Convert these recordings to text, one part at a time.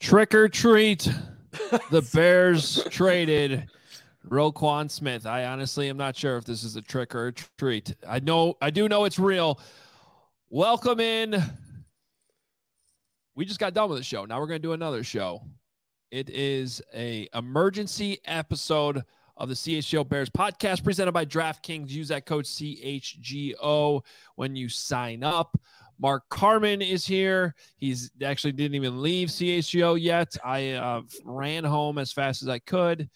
Trick or treat. The Bears traded Roquan Smith. I honestly am not sure if this is a trick or a treat. I know I do know it's real. Welcome in. We just got done with the show. Now we're going to do another show. It is a emergency episode of the CHGO Bears podcast presented by DraftKings. Use that code CHGO when you sign up. Mark Carman is here. He's actually didn't even leave CHGO yet. I uh, ran home as fast as I could.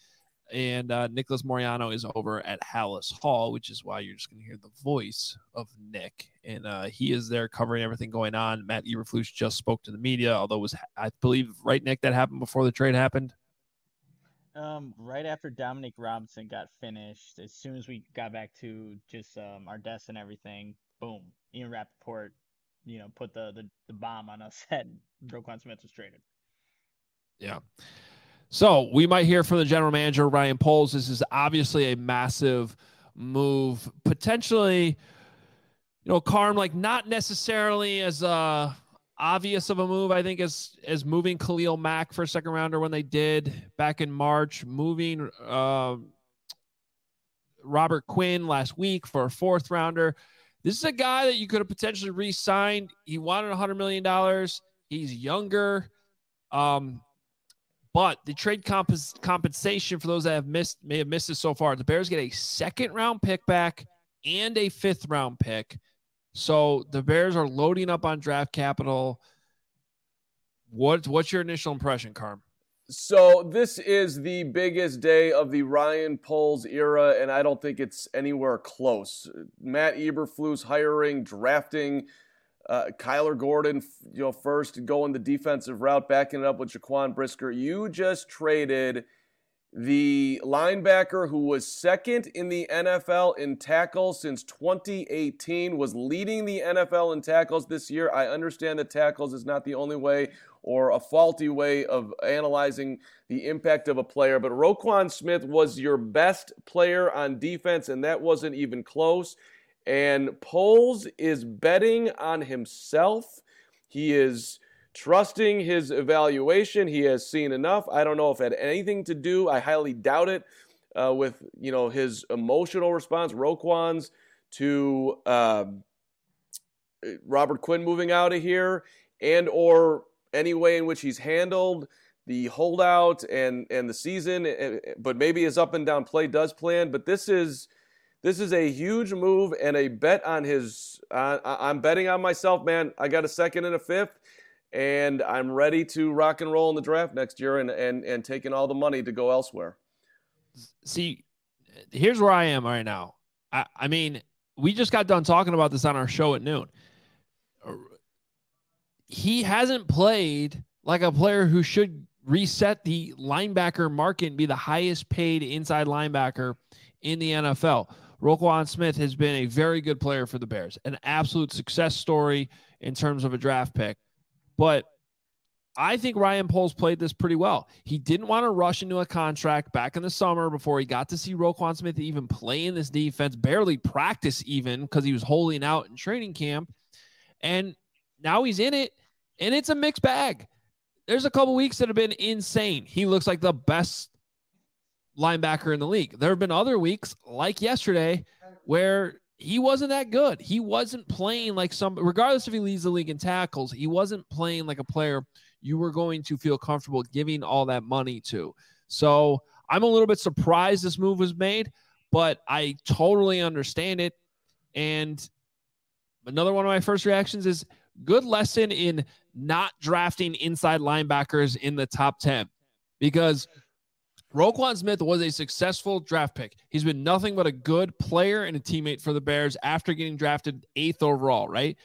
And uh, Nicholas Moreano is over at Halas Hall, which is why you're just going to hear the voice of Nick. And uh, he is there covering everything going on. Matt Eberflus just spoke to the media, although was, I believe, right, Nick, that happened before the trade happened. Um, right after Dominique Robinson got finished, as soon as we got back to just um, our desks and everything, boom, Ian Rapoport you know, put the the, the bomb on us that Roquan Smith was traded. Yeah. So we might hear from the general manager Ryan Poles. This is obviously a massive move, potentially. You know, Carm like not necessarily as uh obvious of a move, I think, as as moving Khalil Mack for a second rounder when they did back in March, moving uh, Robert Quinn last week for a fourth rounder. This is a guy that you could have potentially re-signed. He wanted $100 million. He's younger. Um, but the trade comp- compensation for those that have missed may have missed it so far. The Bears get a second round pick back and a fifth round pick. So the Bears are loading up on draft capital. What what's your initial impression, Carm? So this is the biggest day of the Ryan Poles era, and I don't think it's anywhere close. Matt Eberflus hiring, drafting uh, Kyler Gordon, you know, first going the defensive route, backing it up with Jaquan Brisker. You just traded the linebacker who was second in the NFL in tackles since 2018 was leading the NFL in tackles this year. I understand that tackles is not the only way or a faulty way of analyzing the impact of a player. But Roquan Smith was your best player on defense, and that wasn't even close. And Poles is betting on himself. He is trusting his evaluation. He has seen enough. I don't know if it had anything to do. I highly doubt it. Uh, with you know his emotional response, Roquan's to uh, Robert Quinn moving out of here, and or any way in which he's handled the holdout and and the season, eh, eh, but maybe his up and down play does plan. But this is this is a huge move and a bet on his. Uh, I'm betting on myself, man. I got a second and a fifth, and I'm ready to rock and roll in the draft next year and and and taking all the money to go elsewhere. See, here's where I am right now. I, I mean, we just got done talking about this on our show at noon he hasn't played like a player who should reset the linebacker market and be the highest paid inside linebacker in the NFL. Roquan Smith has been a very good player for the Bears, an absolute success story in terms of a draft pick. But I think Ryan Poles played this pretty well. He didn't want to rush into a contract back in the summer before he got to see Roquan Smith even play in this defense, barely practice even because he was holding out in training camp. And now he's in it, and it's a mixed bag. There's a couple weeks that have been insane. He looks like the best linebacker in the league. There have been other weeks, like yesterday, where he wasn't that good. He wasn't playing like some, regardless if he leads the league in tackles, he wasn't playing like a player you were going to feel comfortable giving all that money to. So I'm a little bit surprised this move was made, but I totally understand it. And another one of my first reactions is good lesson in not drafting inside linebackers in the top 10 because Roquan Smith was a successful draft pick. He's been nothing but a good player and a teammate for the Bears after getting drafted eighth overall, right?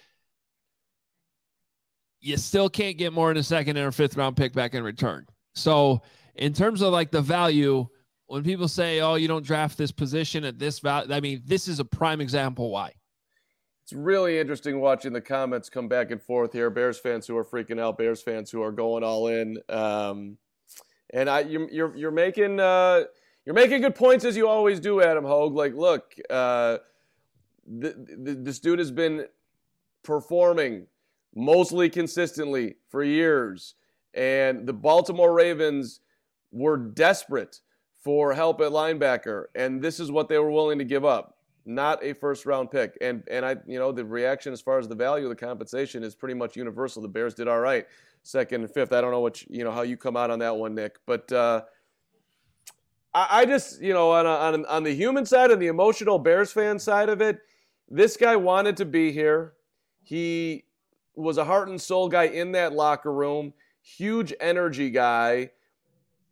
You still can't get more in a second or fifth round pick back in return. So, in terms of like the value, when people say, "Oh, you don't draft this position at this value," I mean, this is a prime example why. It's really interesting watching the comments come back and forth here. Bears fans who are freaking out, Bears fans who are going all in. Um, and I, you're you're, you're making uh, you're making good points as you always do, Adam Hoge. Like, look, uh, this dude has been performing mostly consistently for years, and the Baltimore Ravens were desperate for help at linebacker, and this is what they were willing to give up. Not a first round pick. And and I you know, the reaction as far as the value of the compensation is pretty much universal. The Bears did all right second and fifth. I don't know what you, you know how you come out on that one, Nick, but uh, I, I, just you know on a, on on the human side and the emotional Bears fan side of it, this guy wanted to be here. He was a heart and soul guy in that locker room, huge energy guy.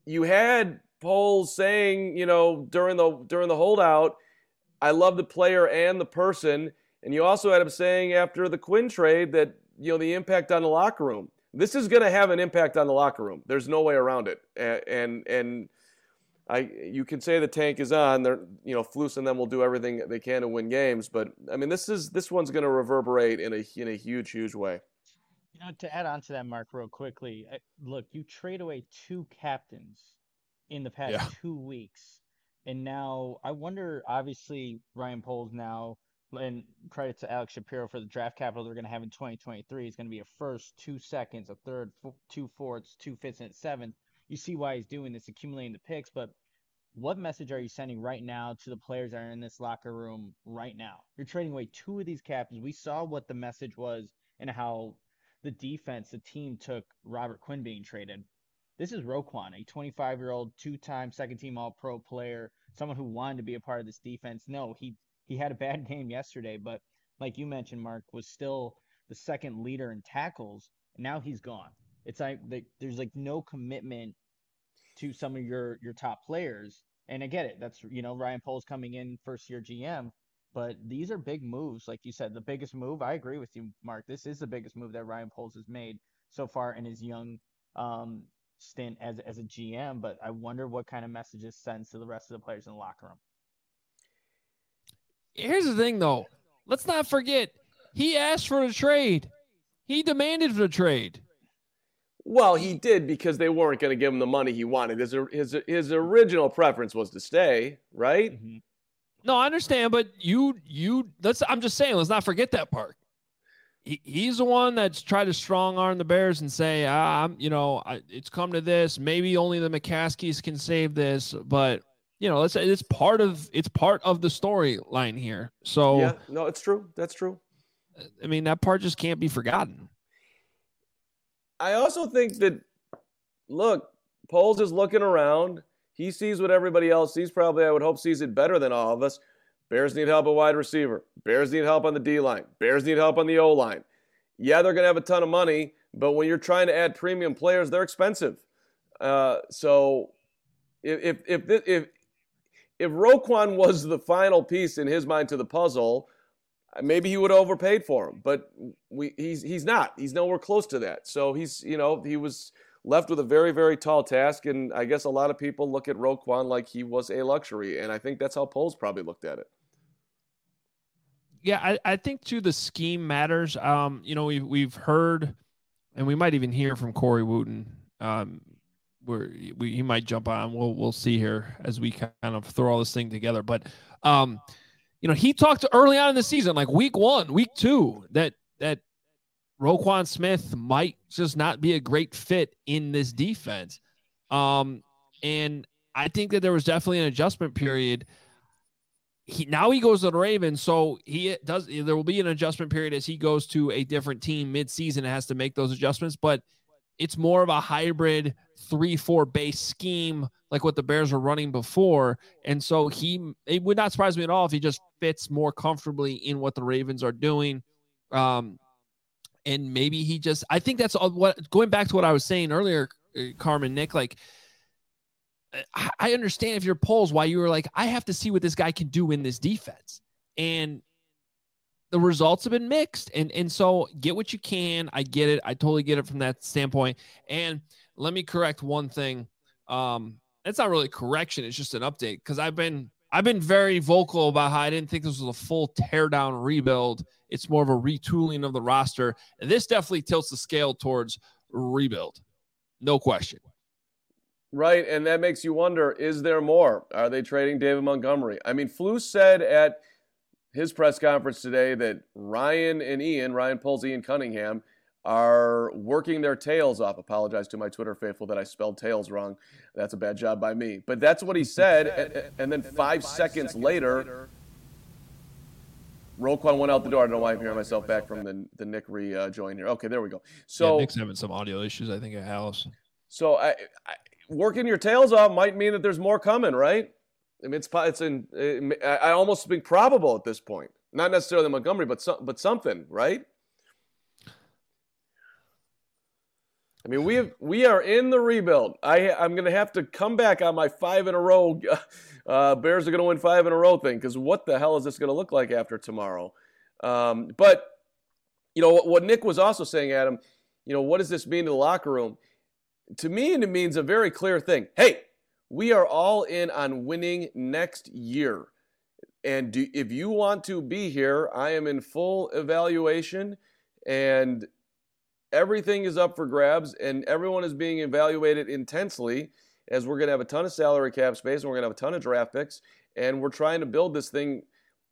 You had Poles saying, you know, during the during the holdout, I love the player and the person. And you also had him saying after the Quinn trade that, you know, the impact on the locker room this is going to have an impact on the locker room. There's no way around it. And and I you can say the tank is on. They're you know Flus and them will do everything they can to win games, but I mean this is this one's going to reverberate in a in a huge huge way. You know, to add on to that, Mark, real quickly. Look, you trade away two captains in the past yeah. two weeks, and now I wonder. Obviously, Ryan Poles now and credit to Alex Shapiro for the draft capital they're going to have in 2023. It's going to be a first, two seconds, a third, two fourths, two fifths, and seventh. You see why he's doing this, accumulating the picks. But what message are you sending right now to the players that are in this locker room right now? You're trading away two of these captains. We saw what the message was and how the defense, the team took Robert Quinn being traded. This is Roquan, a 25 year old, two time second team All Pro player, someone who wanted to be a part of this defense. No, he he had a bad game yesterday, but like you mentioned, Mark was still the second leader in tackles. And now he's gone. It's like there's like no commitment to some of your your top players. And I get it. That's you know Ryan Poles coming in first year GM, but these are big moves. Like you said, the biggest move. I agree with you, Mark. This is the biggest move that Ryan Poles has made so far in his young um, stint as as a GM. But I wonder what kind of messages sends to the rest of the players in the locker room. Here's the thing, though. Let's not forget he asked for a trade. He demanded the trade. Well, he did because they weren't going to give him the money he wanted. His his his original preference was to stay, right? Mm-hmm. No, I understand, but you you let's. I'm just saying, let's not forget that part. He, he's the one that's tried to strong arm the Bears and say, ah, I'm, you know, I, it's come to this. Maybe only the McCaskeys can save this, but you know, it's it's part of it's part of the storyline here. So yeah, no, it's true. That's true. I mean, that part just can't be forgotten. I also think that look, Poles is looking around. He sees what everybody else sees. Probably, I would hope, sees it better than all of us. Bears need help at wide receiver. Bears need help on the D line. Bears need help on the O line. Yeah, they're going to have a ton of money, but when you're trying to add premium players, they're expensive. Uh, so if if if, if if Roquan was the final piece in his mind to the puzzle, maybe he would have overpaid for him. But we, he's he's not. He's nowhere close to that. So he's you know he was left with a very very tall task, and I guess a lot of people look at Roquan like he was a luxury, and I think that's how Poles probably looked at it. Yeah, I, I think too the scheme matters. Um, you know, we've we've heard, and we might even hear from Corey Wootton. Um, where we, he might jump on. We'll we'll see here as we kind of throw all this thing together. But um, you know, he talked early on in the season, like week one, week two, that that Roquan Smith might just not be a great fit in this defense. Um, and I think that there was definitely an adjustment period. he now he goes to the Ravens, so he does. There will be an adjustment period as he goes to a different team mid-season and has to make those adjustments. But it's more of a hybrid three-four base scheme, like what the Bears were running before. And so he, it would not surprise me at all if he just fits more comfortably in what the Ravens are doing. Um, and maybe he just, I think that's all what going back to what I was saying earlier, uh, Carmen Nick, like I understand if your Poles why you were like, I have to see what this guy can do in this defense. And the results have been mixed. And and so get what you can. I get it. I totally get it from that standpoint. And let me correct one thing. Um, it's not really correction, it's just an update because I've been I've been very vocal about how I didn't think this was a full teardown rebuild. It's more of a retooling of the roster. And this definitely tilts the scale towards rebuild. No question. Right. And that makes you wonder is there more? Are they trading David Montgomery? I mean, Flus said at his press conference today that Ryan and Ian, Ryan Poles, Ian Cunningham, are working their tails off. Apologize to my Twitter faithful that I spelled tails wrong. That's a bad job by me. But that's what he said. And, and then five seconds later, Roquan went out the door. I don't know why I'm hearing myself back from the, the Nick rejoin uh, here. Okay, there we go. So yeah, Nick's having some audio issues, I think, at house. So I, I working your tails off might mean that there's more coming, right? I mean, it's it's in it, I almost think probable at this point. Not necessarily Montgomery, but some, but something, right? I mean, we have, we are in the rebuild. I I'm going to have to come back on my five in a row. Uh, Bears are going to win five in a row thing because what the hell is this going to look like after tomorrow? Um, but you know what, what Nick was also saying, Adam. You know what does this mean to the locker room? to me, it means a very clear thing. Hey, we are all in on winning next year. And do, if you want to be here, I am in full evaluation and everything is up for grabs and everyone is being evaluated intensely as we're going to have a ton of salary cap space and we're going to have a ton of draft picks and we're trying to build this thing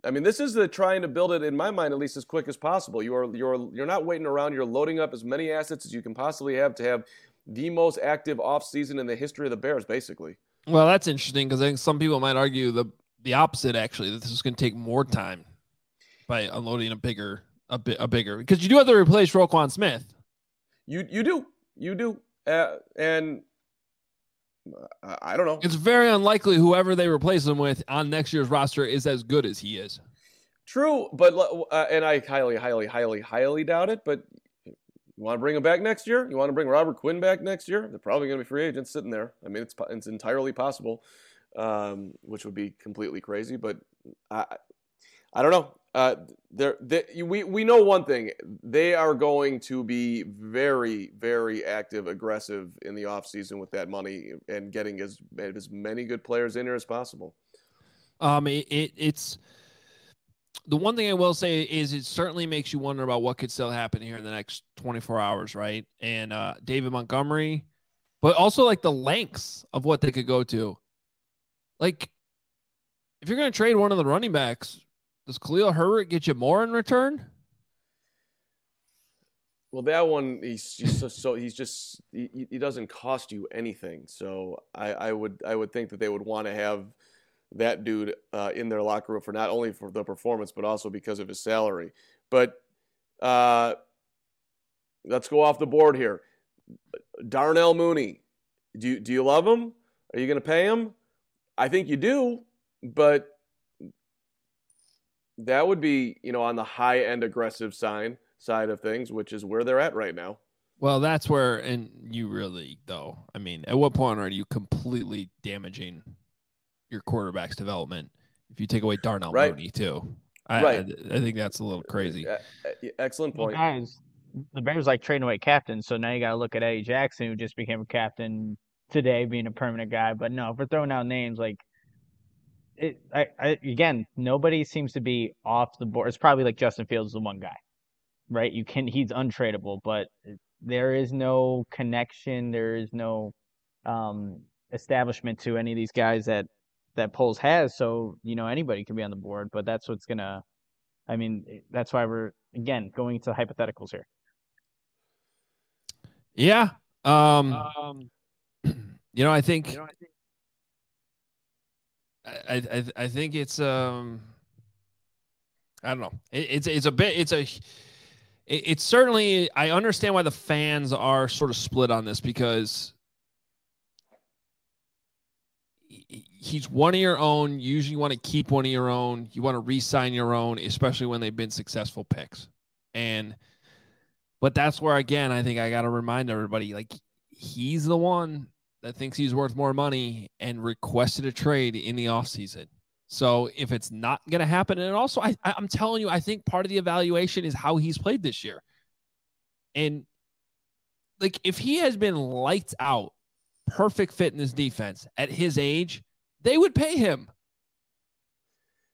I mean, this is the trying to build it in my mind at least as quick as possible. You are you're you're not waiting around. You're loading up as many assets as you can possibly have to have the most active offseason in the history of the Bears, basically. Well, that's interesting because I think some people might argue the the opposite actually that this is going to take more time by unloading a bigger a bit a bigger because you do have to replace Roquan Smith. You you do you do uh, and I don't know. It's very unlikely whoever they replace him with on next year's roster is as good as he is. True, but uh, and I highly, highly, highly, highly doubt it. But you want to bring him back next year? You want to bring Robert Quinn back next year? They're probably going to be free agents sitting there. I mean, it's it's entirely possible, um, which would be completely crazy. But I, I don't know. Uh, they, we we know one thing: they are going to be very, very active, aggressive in the offseason with that money and getting as as many good players in here as possible. Um, it, it it's the one thing I will say is it certainly makes you wonder about what could still happen here in the next 24 hours, right? And uh, David Montgomery, but also like the lengths of what they could go to. Like, if you're going to trade one of the running backs, does Khalil Herbert get you more in return? Well, that one he's just so, so he's just he, he, doesn't cost you anything. So I, I would I would think that they would want to have that dude uh, in their locker room for not only for the performance but also because of his salary. But uh, let's go off the board here. Darnell Mooney, do you, do you love him? Are you going to pay him? I think you do, but that would be you know on the high end aggressive sign side of things, which is where they're at right now. Well, that's where, and you really though. I mean, at what point are you completely damaging your quarterback's development if you take away Darnell right. Mooney too. I, right. I, I, think that's a little crazy. Uh, uh, excellent point. Well, guys, the Bears like trading away captains, so now you got to look at Eddie Jackson, who just became a captain today, being a permanent guy. But no, if we're throwing out names like it, I, I again, nobody seems to be off the board. It's probably like Justin Fields, is the one guy, right? You can he's untradeable, but there is no connection. There is no um, establishment to any of these guys that that Poles has. So you know anybody can be on the board, but that's what's gonna. I mean, that's why we're again going to hypotheticals here. Yeah. Um, um you know, I think, you know, I think I I, I think it's um I don't know. It, it's it's a bit it's a it, it's certainly I understand why the fans are sort of split on this because he's one of your own. Usually, you want to keep one of your own. You want to re-sign your own, especially when they've been successful picks. And, but that's where again, I think I got to remind everybody, like he's the one that thinks he's worth more money and requested a trade in the offseason. So if it's not going to happen, and also I, I'm telling you, I think part of the evaluation is how he's played this year. And like if he has been lights out, perfect fit in this defense at his age, they would pay him.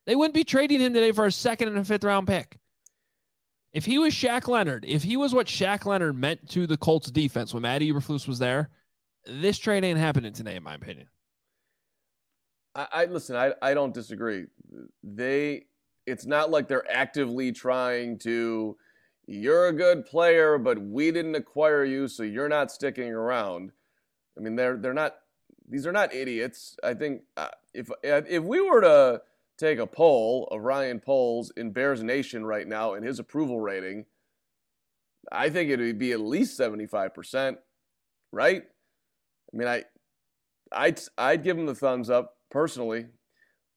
They wouldn't be trading him today for a second and a fifth round pick. If he was Shaq Leonard, if he was what Shaq Leonard meant to the Colts defense when Matt Eberflus was there, this trade ain't happening today, in my opinion. I, I listen. I, I don't disagree. They. It's not like they're actively trying to. You're a good player, but we didn't acquire you, so you're not sticking around. I mean, they're they're not these are not idiots. I think uh, if if we were to take a poll of Ryan Poles in Bears Nation right now and his approval rating, I think it would be at least 75%, right? I mean, I I'd I'd give him the thumbs up personally.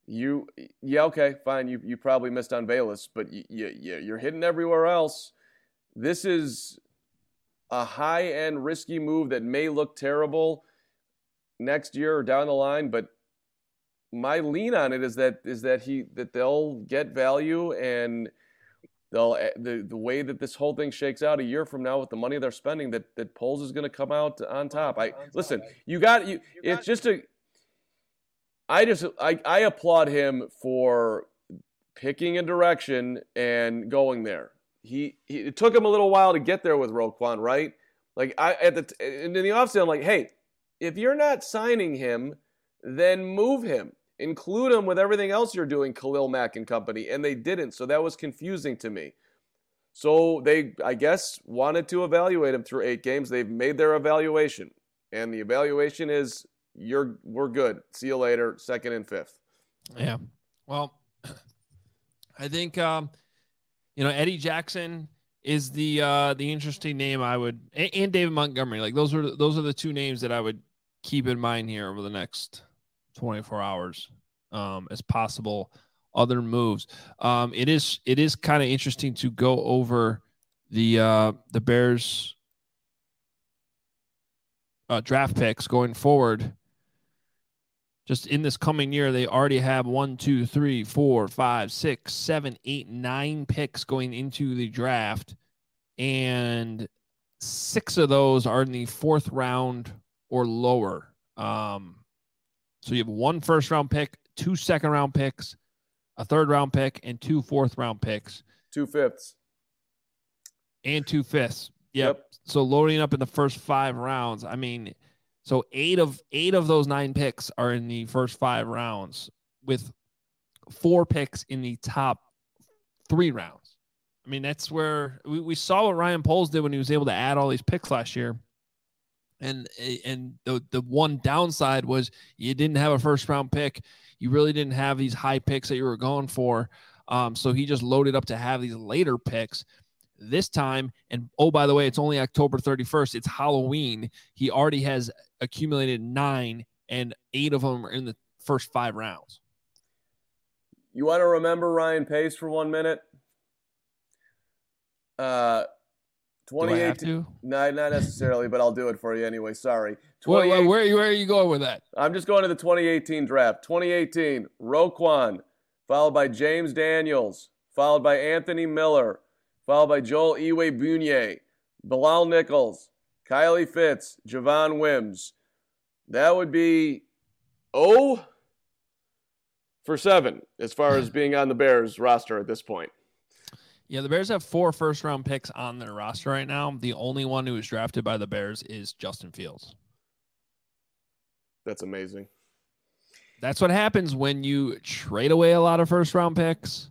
You yeah, okay, fine. You you probably missed on Velus, but you, you you're hitting everywhere else. This is a high end risky move that may look terrible next year or down the line, but my lean on it is that is that he that they'll get value and they'll eh, the the way that this whole thing shakes out a year from now with the money they're spending that that Poles is going to come out on top. I listen, you got you. It's just a. I just I I applaud him for picking a direction and going there. He, he it took him a little while to get there with Roquan, right? Like I at the and in the offseason, I'm like, hey, if you're not signing him, then move him. Include him with everything else you're doing, Khalil Mack and company. And they didn't. So that was confusing to me. So they, I guess, wanted to evaluate him through eight games. They've made their evaluation. And the evaluation is you're we're good. See you later, second and fifth. Yeah. Well, I think um, you know, Eddie Jackson is the uh the interesting name I would and, David Montgomery. Like those are those are the two names that I would keep in mind here over the next 24 hours um, as possible other moves. Um, it is it is kind of interesting to go over the uh, the Bears uh, draft picks going forward. Just in this coming year, they already have one, two, three, four, five, six, seven, eight, nine picks going into the draft, and six of those are in the fourth round or lower. Um, so you have one first round pick, two second round picks, a third round pick, and two fourth round picks. Two fifths. And two fifths. Yep. yep. So loading up in the first five rounds. I mean, so eight of eight of those nine picks are in the first five rounds, with four picks in the top three rounds. I mean, that's where we, we saw what Ryan Poles did when he was able to add all these picks last year. And and the the one downside was you didn't have a first round pick. You really didn't have these high picks that you were going for. Um, so he just loaded up to have these later picks this time. And oh, by the way, it's only October 31st. It's Halloween. He already has accumulated nine, and eight of them are in the first five rounds. You want to remember Ryan Pace for one minute? Uh, 2018. No, not necessarily, but I'll do it for you anyway. Sorry. Where, where, where are you going with that? I'm just going to the 2018 draft. 2018, Roquan, followed by James Daniels, followed by Anthony Miller, followed by Joel Iyiegbuniwe, Bilal Nichols, Kylie Fitts, Javon Wims. That would be oh for seven as far as being on the Bears roster at this point. Yeah, the Bears have four first round picks on their roster right now. The only one who was drafted by the Bears is Justin Fields. That's amazing. That's what happens when you trade away a lot of first round picks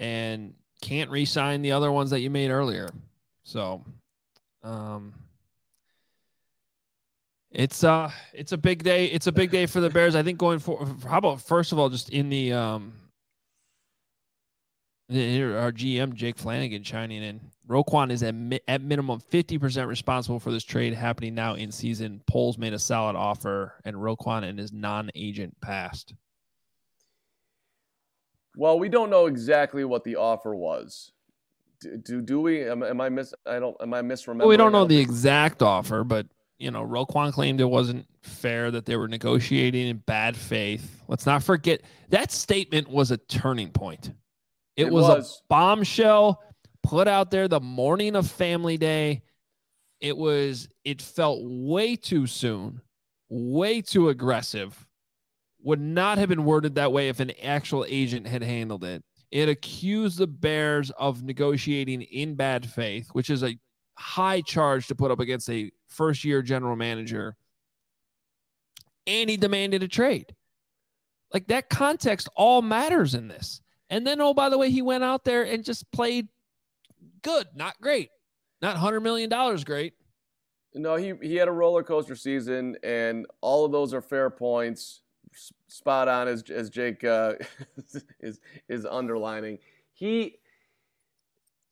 and can't re sign the other ones that you made earlier. So, um, It's uh it's a big day. It's a big day for the Bears. I think going for how about first of all just in the um here our GM Jake Flanagan chiming in. Roquan is at, mi- at minimum 50% responsible for this trade happening now in season. Poles made a solid offer and Roquan and his non-agent passed. Well, we don't know exactly what the offer was. Do do, do we? Am, am I miss? I don't. Am I misremembering? Well, we don't know the exact offer, but you know, Roquan claimed it wasn't fair that they were negotiating in bad faith. Let's not forget that statement was a turning point. It, It was, was. a bombshell put out there the morning of Family Day. It was. It felt way too soon, way too aggressive. Would not have been worded that way if an actual agent had handled it. It accused the Bears of negotiating in bad faith, which is a high charge to put up against a first year general manager. And he demanded a trade. Like that context all matters in this. And then, oh, by the way, he went out there and just played good, not great, not $100 million great. No, he he had a roller coaster season, and all of those are fair points. Spot on, as as Jake uh, is is underlining. He,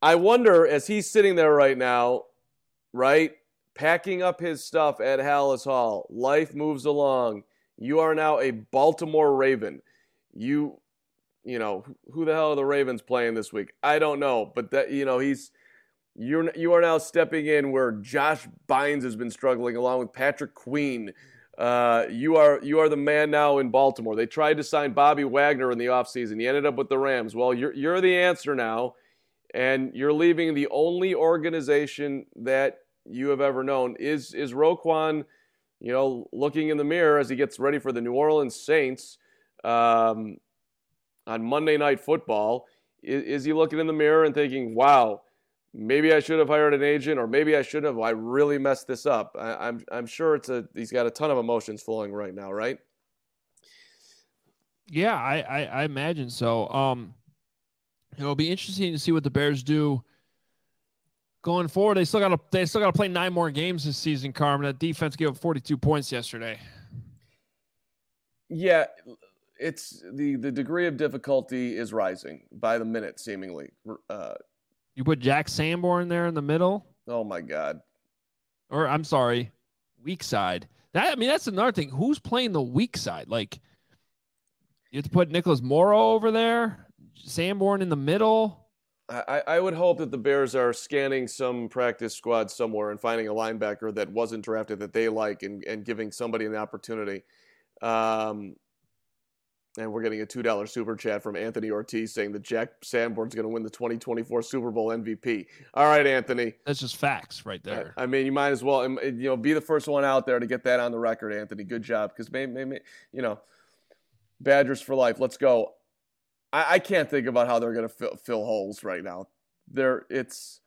I wonder, as he's sitting there right now, right, packing up his stuff at Halas Hall. Life moves along. You are now a Baltimore Raven. You, you know, who the hell are the Ravens playing this week? I don't know, but that you know he's you're you are now stepping in where Josh Bynes has been struggling along with Patrick Queen. Uh, you are you are the man now in Baltimore. They tried to sign Bobby Wagner in the offseason. He ended up with the Rams. Well, you're you're the answer now, and you're leaving the only organization that you have ever known. Is is Roquan, you know, looking in the mirror as he gets ready for the New Orleans Saints um, on Monday Night Football? Is, is he looking in the mirror and thinking, "Wow"? maybe I should have hired an agent, or maybe I should have. I really messed this up. I, I'm I'm sure it's a he's got a ton of emotions flowing right now, right? Yeah, I, I, I imagine so. Um, it'll be interesting to see what the Bears do going forward. They still got to they still got to play nine more games this season. Carman, that defense gave up 42 points yesterday. Yeah, it's the the degree of difficulty is rising by the minute, seemingly. Uh, You put Jack Sanborn there in the middle, oh my God, or I'm sorry, weak side. That I mean, that's another thing. Who's playing the weak side? Like, you have to put Nicholas Morrow over there, Sanborn in the middle. I, I would hope that the Bears are scanning some practice squad somewhere and finding a linebacker that wasn't drafted that they like and, and giving somebody an opportunity. Um, and we're getting a $2 super chat from Anthony Ortiz saying that Jack Sanborn's going to win the 2024 Super Bowl MVP. All right, Anthony. That's just facts right there. I mean, you might as well, um, you know, be the first one out there to get that on the record, Anthony. Good job. Because maybe, maybe, you know, Badgers for life. Let's go. I, I can't think about how they're going to fill, fill holes right now. There, it's.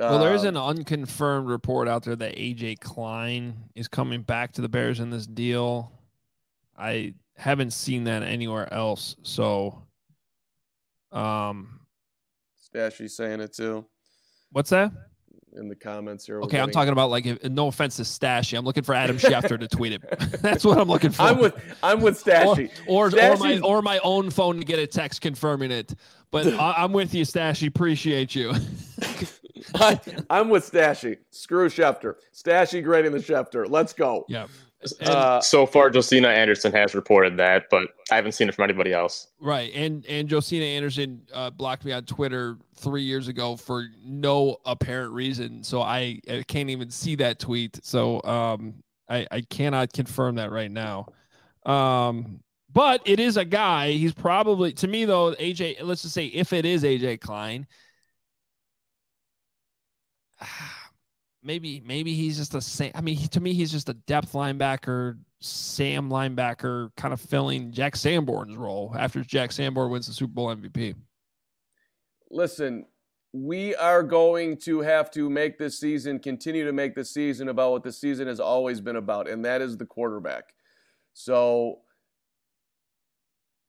Well, there is um, an unconfirmed report out there that AJ Klein is coming back to the Bears in this deal. I haven't seen that anywhere else. So, um, Stashy saying it too what's that? in the comments here. Okay, I'm talking about like, if, no offense to Stashy, I'm looking for Adam Schefter to tweet it. That's what I'm looking for. I'm with I'm with Stashy. or, or, or my or my own phone to get a text confirming it. But I, I'm with you, Stashy. Appreciate you. I, I'm with Stashy. Screw Schefter. Stashy grading the Schefter. Let's go. yeah. Uh, so far, Josina Anderson has reported that, but I haven't seen it from anybody else. Right, and and Josina Anderson uh, blocked me on Twitter three years ago for no apparent reason, so I, I can't even see that tweet. So um, I I cannot confirm that right now. Um, but it is a guy. He's probably to me though. AJ, let's just say if it is AJ Klein, maybe maybe he's just a Sam. I mean, he, to me, he's just a depth linebacker, Sam linebacker, kind of filling Jack Sanborn's role after Jack Sanborn wins the Super Bowl MVP. listen, we are going to have to make this season, continue to make this season about what the season has always been about, and that is the quarterback. So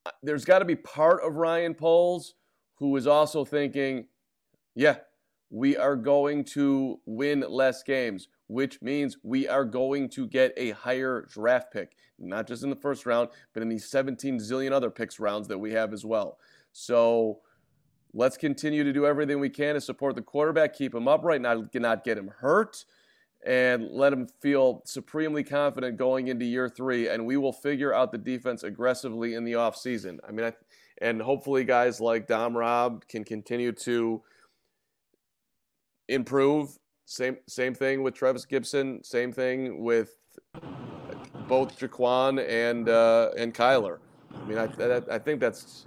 uh, there's got to be part of Ryan Poles who is also thinking, yeah, we are going to win less games. which means we are going to get a higher draft pick, not just in the first round, but in the 17 zillion other picks rounds that we have as well. So let's continue to do everything we can to support the quarterback, keep him upright, not, not get him hurt, and let him feel supremely confident going into year three. And we will figure out the defense aggressively in the offseason. I mean, I, and hopefully guys like Dom Rob can continue to improve. Same same thing with Trevis Gipson. Same thing with both Jaquan and uh, and Kyler. I mean, I, I think that's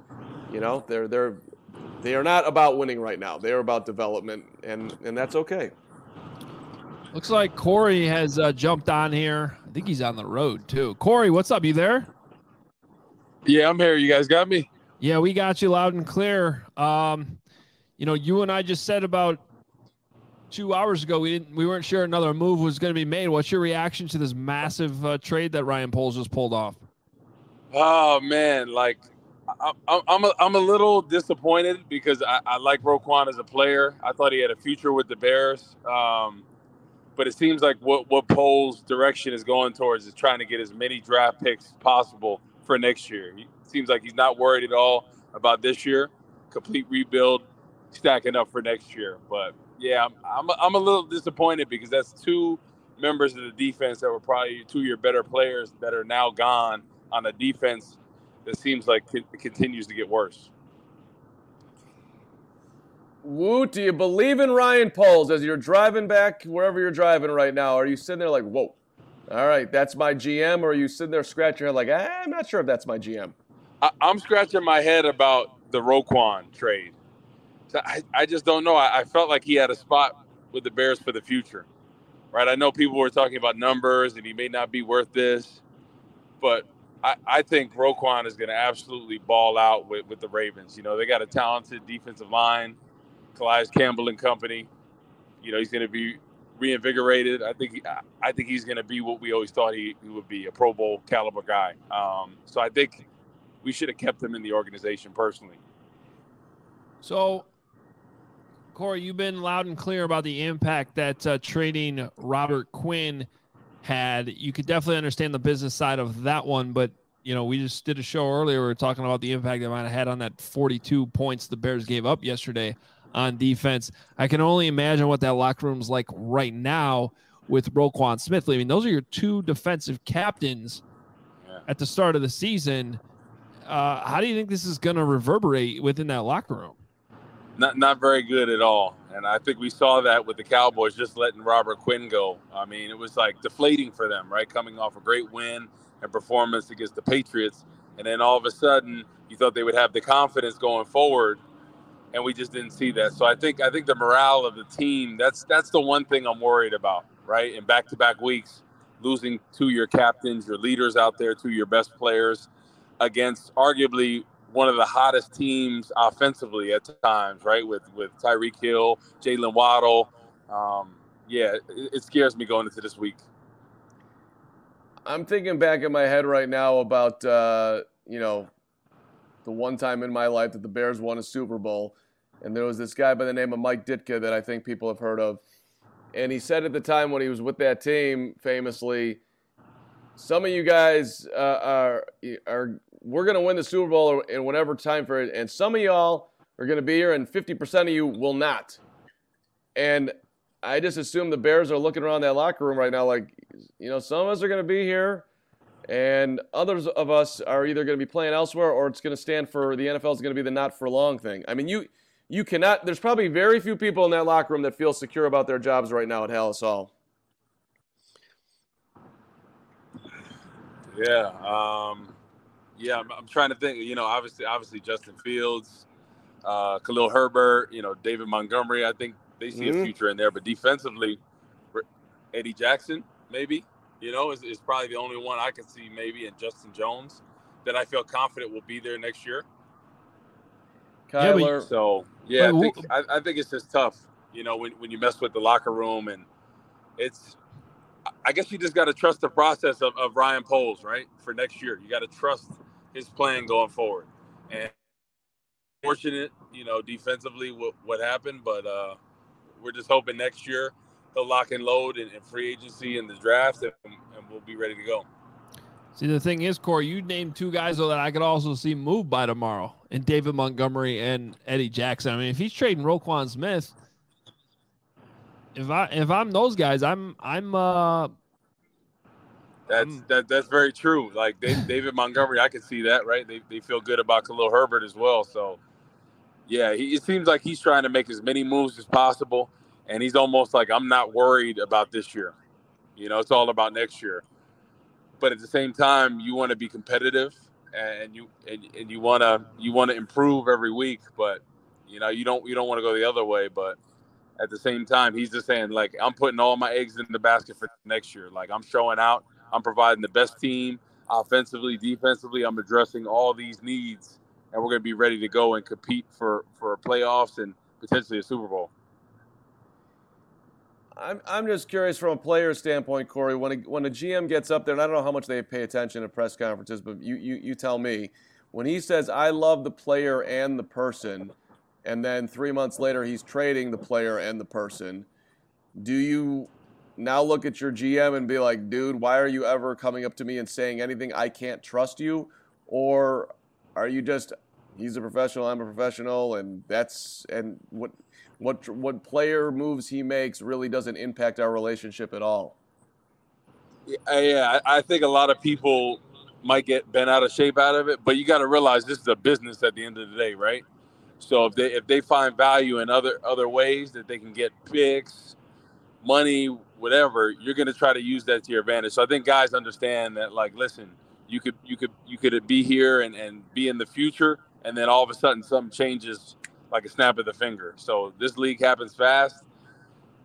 you know they're they're they are not about winning right now. They are about development, and and that's okay. Looks like Corey has uh, jumped on here. I think he's on the road too. Corey, what's up? You there? Yeah, I'm here. You guys got me? Yeah, we got you loud and clear. Um, you know, you and I just said about two hours ago we didn't we weren't sure another move was going to be made. What's your reaction to this massive uh, trade that Ryan Poles just pulled off? Oh man, like I, I'm a, I'm a little disappointed because I, I, like Roquan as a player. I thought he had a future with the Bears, um, but it seems like what what Poles' direction is going towards is trying to get as many draft picks possible for next year. He seems like he's not worried at all about this year. Complete rebuild, stacking up for next year, but yeah, I'm, I'm, I'm a little disappointed because that's two members of the defense that were probably two of your better players that are now gone on a defense that seems like it continues to get worse. Woot, do you believe in Ryan Poles as you're driving back wherever you're driving right now? Are you sitting there like, whoa, all right, that's my GM? Or are you sitting there scratching your head like, ah, I'm not sure if that's my GM? I, am scratching my head about the Roquan trade. I, I just don't know. I, I felt like he had a spot with the Bears for the future, right? I know people were talking about numbers and he may not be worth this, but I, I think Roquan is going to absolutely ball out with, with the Ravens. You know, they got a talented defensive line, Calais Campbell and company. You know, he's going to be reinvigorated. I think I think he's going to be what we always thought he, he would be, a Pro Bowl caliber guy. Um, so I think we should have kept him in the organization personally. So Corey, you've been loud and clear about the impact that uh, trading Robert Quinn had. You could definitely understand the business side of that one, but you know, we just did a show earlier. We were talking about the impact that might have had on that 42 points the Bears gave up yesterday on defense. I can only imagine what that locker room's like right now with Roquan Smith leaving. Those are your two defensive captains yeah. at the start of the season. Uh, how do you think this is going to reverberate within that locker room? Not not very good at all. And I think we saw that with the Cowboys just letting Robert Quinn go. I mean, it was like deflating for them, right? Coming off a great win and performance against the Patriots, and then all of a sudden you thought they would have the confidence going forward, and we just didn't see that. So I think I think the morale of the team that's that's the one thing I'm worried about, right? In back-to-back weeks, losing two your captains, your leaders out there, two your best players against arguably one of the hottest teams offensively at times, right? With with Tyreek Hill, Jaylen Waddle. Um, yeah, it, it, scares me going into this week. I'm thinking back in my head right now about uh, you know the one time in my life that the Bears won a Super Bowl, and there was this guy by the name of Mike Ditka that I think people have heard of, and he said at the time when he was with that team, famously, some of you guys uh, are are we're going to win the Super Bowl in whatever time period, and some of y'all are going to be here, and 50% of you will not. And I just assume the Bears are looking around that locker room right now, like, you know, some of us are going to be here, and others of us are either going to be playing elsewhere, or it's going to stand for the NFL is going to be the not for long thing. I mean, you you cannot. There's probably very few people in that locker room that feel secure about their jobs right now at Halas Hall. Yeah. Um, yeah, I'm, I'm, trying to think. You know, obviously, obviously Justin Fields, uh, Khalil Herbert, you know, David Montgomery. I think they see mm-hmm. a future in there. But defensively, Eddie Jackson, maybe, you know, is, is probably the only one I can see maybe, and Justin Jones that I feel confident will be there next year. Kyler. So yeah, I think I, I think it's just tough. You know, when when you mess with the locker room and it's I guess you just got to trust the process of, of Ryan Poles, right? For next year, you got to trust his plan going forward. And fortunate, you know, defensively what, what happened, but uh, we're just hoping next year he'll lock and load in, free agency and the draft, and, and we'll be ready to go. See, the thing is, Corey, you named two guys though that I could also see move by tomorrow, and David Montgomery and Eddie Jackson. I mean, if he's trading Roquan Smith, if I if I'm those guys, I'm I'm uh that's mm. that that's very true. Like David Montgomery, I can see that, right? They they feel good about Khalil Herbert as well. So yeah, he, it seems like he's trying to make as many moves as possible, and he's almost like I'm not worried about this year. You know, it's all about next year. But at the same time, you want to be competitive, and you and, and you want to you want to improve every week. But you know, you don't you don't want to go the other way. But at the same time, he's just saying like I'm putting all my eggs in the basket for next year. Like I'm showing out. I'm providing the best team offensively, defensively. I'm addressing all these needs and we're going to be ready to go and compete for for playoffs and potentially a Super Bowl. I'm, I'm just curious from a player standpoint, Corey. When a, when a GM gets up there, and I don't know how much they pay attention to press conferences, but you, you, you tell me, when he says, I love the player and the person, and then three months later he's trading the player and the person, do you now look at your GM and be like, dude, why are you ever coming up to me and saying anything? I can't trust you? Or are you just he's a professional, I'm a professional, and that's and what what what player moves he makes really doesn't impact our relationship at all. Yeah, I think a lot of people might get bent out of shape out of it, but you got to realize this is a business at the end of the day, right? So if they if they find value in other other ways that they can get picks, money, whatever, you're going to try to use that to your advantage. So I think guys understand that, like, listen, you could you could you could be here and, and be in the future and then all of a sudden something changes like a snap of the finger. So this league happens fast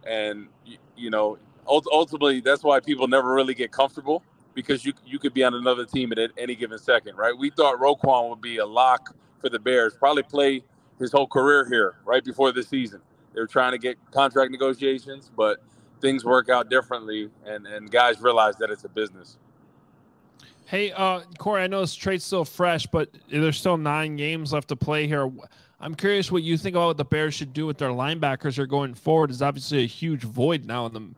and you, you know ultimately that's why people never really get comfortable because you you could be on another team at any given second right? We thought Roquan would be a lock for the Bears probably play his whole career here right before the season. They were trying to get contract negotiations but things work out differently and and guys realize that it's a business Hey, uh, Corey, I know this trade's still fresh, but there's still nine games left to play here. I'm curious what you think about what the Bears should do with their linebackers are going forward. Is obviously a huge void now in the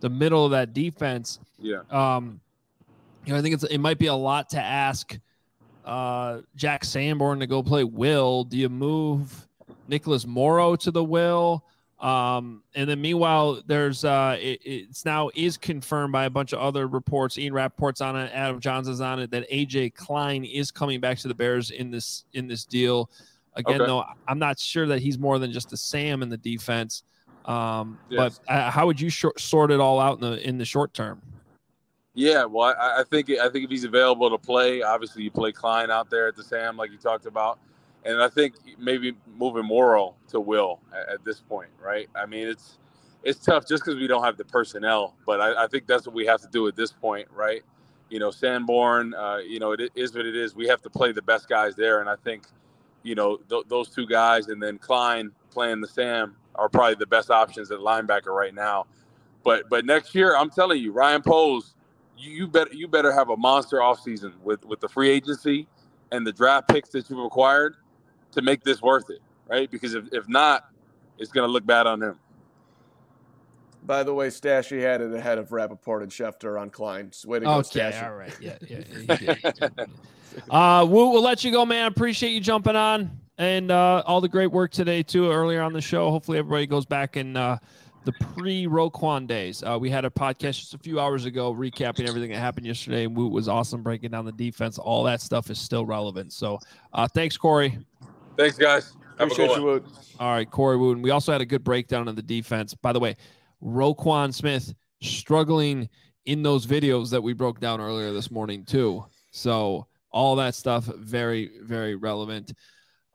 the middle of that defense. Yeah. Um, you know, I think it's it might be a lot to ask uh, Jack Sanborn to go play Will. Do you move Nicholas Morrow to the Will? Um, and then meanwhile, there's uh, it, it's now is confirmed by a bunch of other reports. Ian Rapoport's on it, Adam Johnson's on it that AJ Klein is coming back to the Bears in this in this deal. Again, okay. though, I'm not sure that he's more than just a Sam in the defense. Um, yes. But uh, how would you short, sort it all out in the in the short term? Yeah, well, I, I think I think if he's available to play, obviously you play Klein out there at the Sam, like you talked about and I think maybe moving Morrow to Will at, at, this point, right? I mean, it's it's tough just because we don't have the personnel, but I, I, think that's what we have to do at this point, right? You know, Sanborn, uh, you know, it is what it is. We have to play the best guys there, and I think, you know, th- those two guys, and then Klein playing the Sam are probably the best options at linebacker right now. But but next year, I'm telling you, Ryan Poles, you, you better you better have a monster offseason with with the free agency and the draft picks that you've acquired to make this worth it, right? Because if, if not, it's going to look bad on him. By the way, Stashy had it ahead of Rapoport and Schefter on Klein. Way to go, okay, Stashy. All right. Yeah. yeah, yeah uh, we'll, we'll let you go, man. Appreciate you jumping on and uh, all the great work today, too, earlier on the show. Hopefully, everybody goes back and uh, the pre Roquan days. Uh, we had a podcast just a few hours ago recapping everything that happened yesterday. And Woot was awesome breaking down the defense. All that stuff is still relevant. So uh, thanks, Corey. Thanks, guys. Have Appreciate you, Wood. All right, Corey Wooten. We also had a good breakdown of the defense. By the way, Roquan Smith struggling in those videos that we broke down earlier this morning, too. So all that stuff very, very relevant.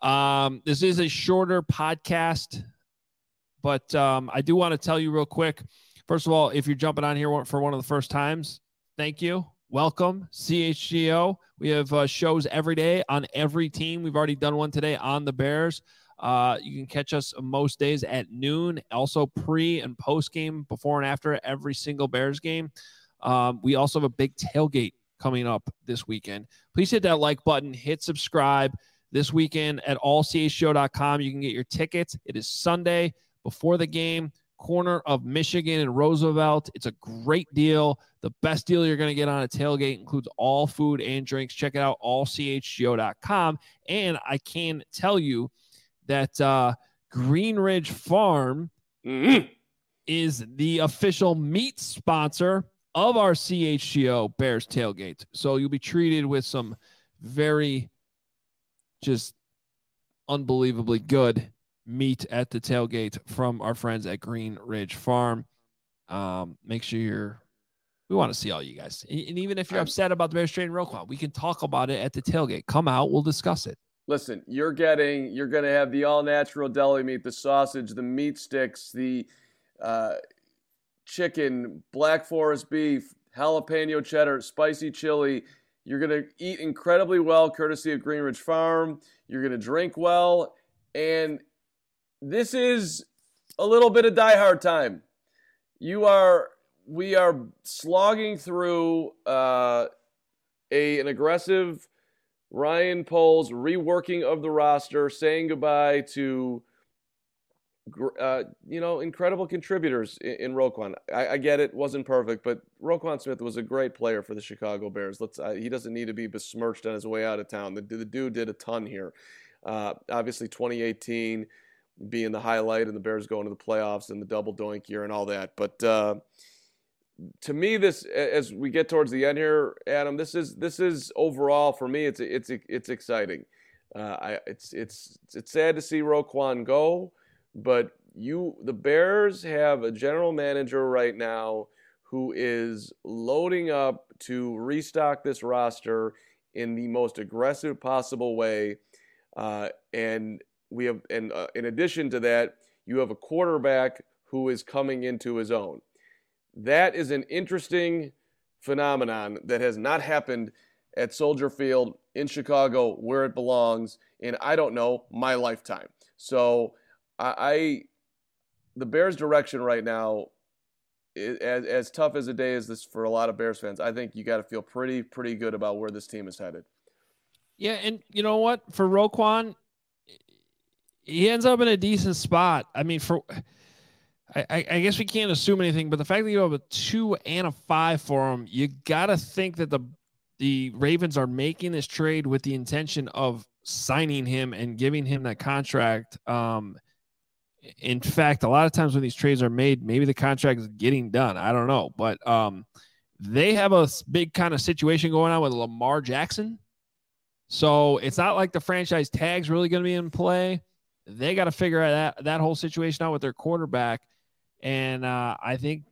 Um, this is a shorter podcast, but um, I do want to tell you real quick. First of all, if you're jumping on here for one of the first times, thank you welcome CHGO. We have uh, shows every day on every team. We've already done one today on the Bears. Uh, you can catch us most days at noon, also pre and post game, before and after every single Bears game. Um, we also have a big tailgate coming up this weekend. Please hit that like button, hit subscribe this weekend at allchgo.com. You can get your tickets. It is Sunday before the game. Corner of Michigan and Roosevelt. It's a great deal. The best deal you're going to get on a tailgate includes all food and drinks. Check it out, allchgo.com. And I can tell you that uh, Greenridge Farm Mhm. is the official meat sponsor of our CHGO Bears tailgate. So you'll be treated with some very just unbelievably good meat at the tailgate from our friends at Greenridge Farm. Um, make sure you're we want to see all you guys. And and even if you're I'm- upset about the Bears trading Roquan, we can talk about it at the tailgate. Come out, we'll discuss it. Listen, you're getting, you're going to have the all natural deli meat, the sausage, the meat sticks, the uh, chicken, black forest beef, jalapeno cheddar, spicy chili. You're going to eat incredibly well, courtesy of Greenridge Farm. You're going to drink well. And this is a little bit of diehard time. You are, we are slogging through uh, a, an aggressive Ryan Poles reworking of the roster, saying goodbye to, uh, you know, incredible contributors in, in Roquan. I, I get it, wasn't perfect, but Roquan Smith was a great player for the Chicago Bears. Let's, uh, he doesn't need to be besmirched on his way out of town. The, the dude did a ton here. Uh, obviously, 2018 being the highlight, and the Bears going to the playoffs and the double doink year and all that. But uh, to me, this as we get towards the end here, Adam, this is this is overall for me, it's it's it's exciting. Uh, I it's it's it's sad to see Roquan go, but you the Bears have a general manager right now who is loading up to restock this roster in the most aggressive possible way, uh, and we have and uh, in addition to that, you have a quarterback who is coming into his own that is an interesting phenomenon that has not happened at Soldier Field in Chicago where it belongs in I don't know my lifetime. So I, I the Bears direction right now as as tough as a day as this for a lot of Bears fans, I think you got to feel pretty pretty good about where this team is headed. Yeah, and you know what? For Roquan, he ends up in a decent spot. I mean, for I, I guess we can't assume anything, but the fact that you have a two and a five for him, you gotta think that the the Ravens are making this trade with the intention of signing him and giving him that contract. Um, in fact, a lot of times when these trades are made, maybe the contract is getting done. I don't know, but um, they have a big kind of situation going on with Lamar Jackson. So it's not like the franchise tag's really going to be in play. They got to figure out that that whole situation out with their quarterback, and uh, I think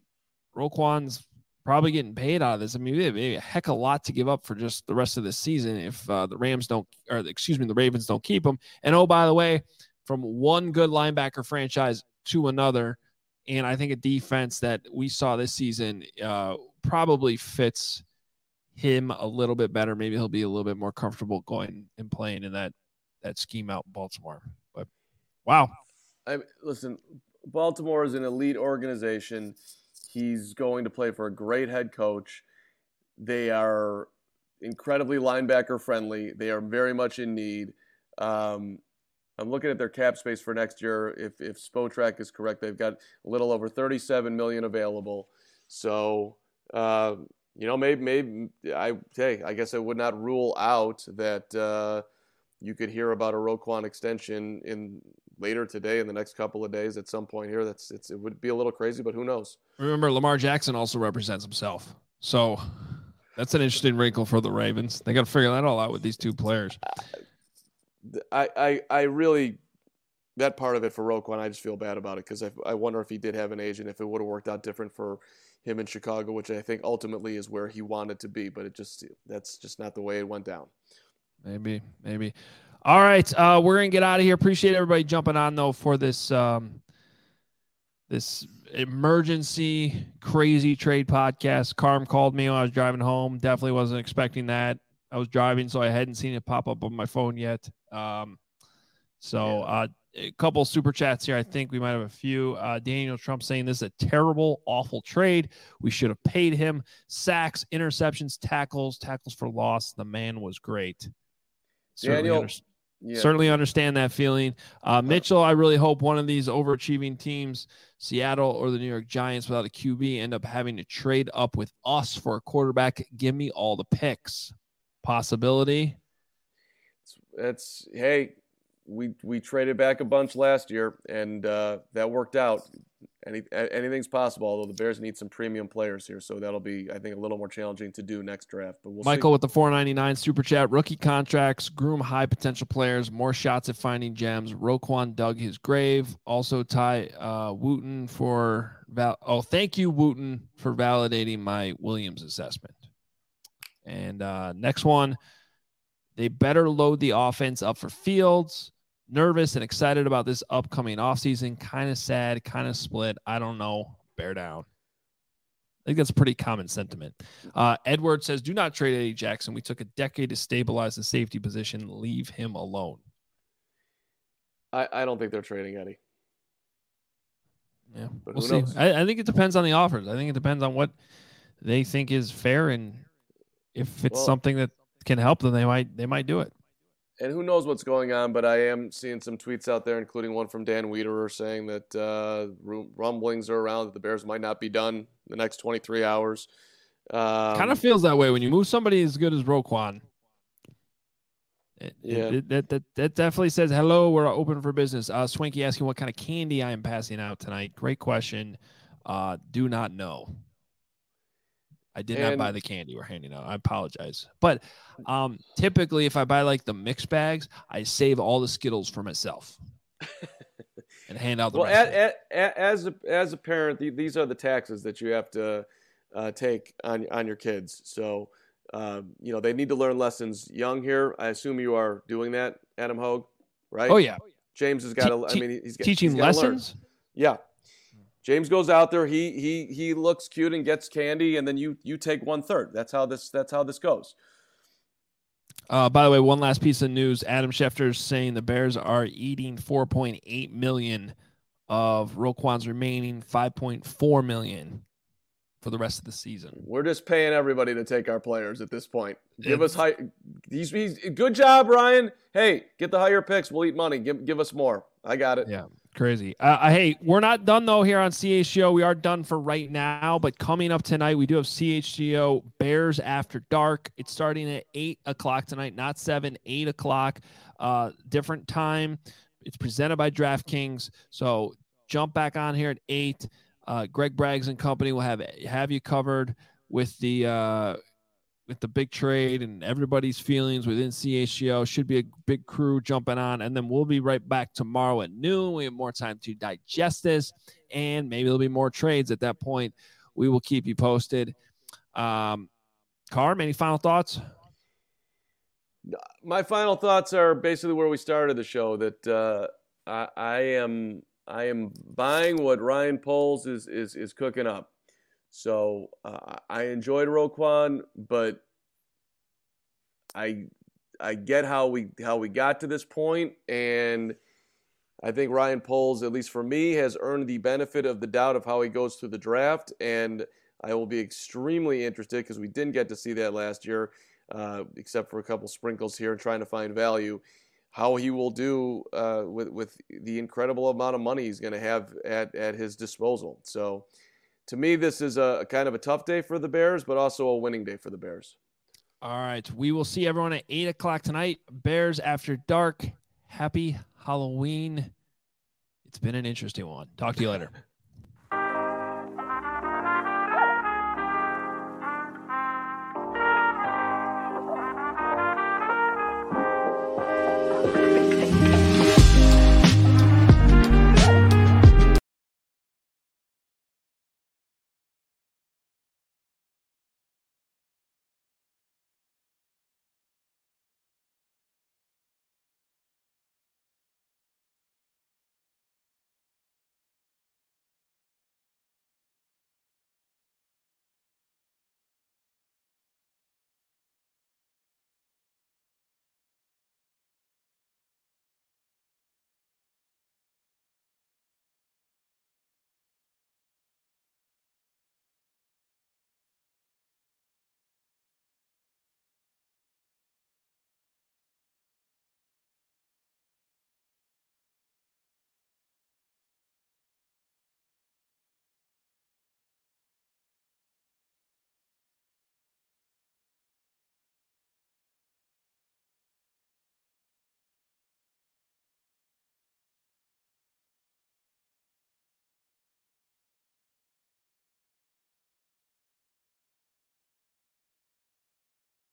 Roquan's probably getting paid out of this. I mean, maybe a heck of a lot to give up for just the rest of the season if uh, the Rams don't, or excuse me, the Ravens don't keep him. And oh, by the way, from one good linebacker franchise to another, and I think a defense that we saw this season uh, probably fits him a little bit better. Maybe he'll be a little bit more comfortable going and playing in that that scheme out in Baltimore. Wow, I listen, Baltimore is an elite organization. He's going to play for a great head coach. They are incredibly linebacker friendly. They are very much in need. Um, I'm looking at their cap space for next year. If if Spotrac is correct, they've got a little over 37 million available. So uh, you know, maybe maybe I hey, I guess I would not rule out that uh, you could hear about a Roquan extension in later today in the next couple of days at some point here. That's it's it would be a little crazy, but who knows? remember Lamar Jackson also represents himself, so that's an interesting wrinkle for the Ravens. They got to figure that all out with these two players. Uh, I I, I really that part of it for Roquan, I just feel bad about it because I, I wonder if he did have an agent, if it would have worked out different for him in Chicago, which I think ultimately is where he wanted to be, but it just that's just not the way it went down. Maybe, maybe. All right, uh, we're gonna get out of here. Appreciate everybody jumping on though for this um, this emergency crazy trade podcast. Carm called me when I was driving home. Definitely wasn't expecting that. I was driving, so I hadn't seen it pop up on my phone yet. Um, so uh, a couple super chats here. I think we might have a few. Uh, Daniel Trump saying this is a terrible, awful trade. We should have paid him. Sacks, interceptions, tackles, tackles for loss. The man was great. Daniel, Yeah. Certainly understand that feeling. Uh, Mitchell, I really hope one of these overachieving teams, Seattle or the New York Giants, without a QB, end up having to trade up with us for a quarterback. Give me all the picks. Possibility. That's hey, we we traded back a bunch last year, and uh, that worked out. Any, anything's possible. Although the Bears need some premium players here, so that'll be, I think, a little more challenging to do next draft. But we'll Michael see. with the 499 super chat. Rookie contracts, groom high potential players, more shots at finding gems. Roquan dug his grave. Also, Ty uh, Wooten for val- oh, thank you Wooten for validating my Williams assessment. And uh, next one, they better load the offense up for Fields. Nervous and excited about this upcoming offseason. Kind of sad, kind of split. I don't know. Bear down. I think that's a pretty common sentiment. Uh, Edward says, "Do not trade Eddie Jackson. We took a decade to stabilize the safety position. Leave him alone." I, I don't think they're trading Eddie. Yeah, But we'll see. I, I think it depends on the offers. I think it depends on what they think is fair, and if it's Well- something that can help them, they might they might do it. And who knows what's going on, but I am seeing some tweets out there, including one from Dan Wiederer saying that uh, rumblings are around that the Bears might not be done in the next 23 hours. Um, kind of feels that way when you move somebody as good as Roquan. It, Yeah. it- that, that that definitely says hello. We're open for business. Uh, Swanky asking what kind of candy I am passing out tonight. Great question. Uh, do not know. I did not buy the candy we're handing out. I apologize. But um, typically, if I buy like the mix bags, I save all the Skittles for myself and hand out the well, rest. a, of it. a, a, as a, as a parent, the, these are the taxes that you have to uh, take on on your kids. So, uh, you know, they need to learn lessons young here. I assume you are doing that, Adam Hoge, right? oh yeah, James has got to. I mean, he's got- teaching he's gotta learn. lessons. Yeah. James goes out there. He he he looks cute and gets candy, and then you you take one third. That's how this that's how this goes. Uh, by the way, one last piece of news: Adam Schefter's saying the Bears are eating 4.8 million of Roquan's remaining 5.4 million for the rest of the season. We're just paying everybody to take our players at this point. Give us high. He's, he's good job, Ryan. Hey, get the higher picks. We'll eat money. Give give us more. I got it. Yeah, crazy. Uh, uh, hey, we're not done though here on CHGO. We are done for right now, but coming up tonight, we do have CHGO Bears After Dark. It's starting at eight o'clock tonight, not seven, eight o'clock. Uh, different time. It's presented by DraftKings. So jump back on here at eight. Uh, Greg Braggs and company will have have you covered with the uh, with the big trade and everybody's feelings within CHGO. Should be a big crew jumping on, and then we'll be right back tomorrow at noon. We have more time to digest this, and maybe there'll be more trades at that point. We will keep you posted. Um, Carm, any final thoughts? My final thoughts are basically where we started the show. That uh, I, I am I am buying what Ryan Poles is is is cooking up. So uh, I enjoyed Roquan, but I I get how we how we got to this point, and I think Ryan Poles, at least for me, has earned the benefit of the doubt of how he goes through the draft, and I will be extremely interested because we didn't get to see that last year, uh, except for a couple sprinkles here, trying to find value. How he will do uh, with with the incredible amount of money he's going to have at at his disposal. So to me, this is a, kind of a tough day for the Bears, but also a winning day for the Bears. All right. We will see everyone at eight o'clock tonight. Bears after dark. Happy Halloween. It's been an interesting one. Talk to you later.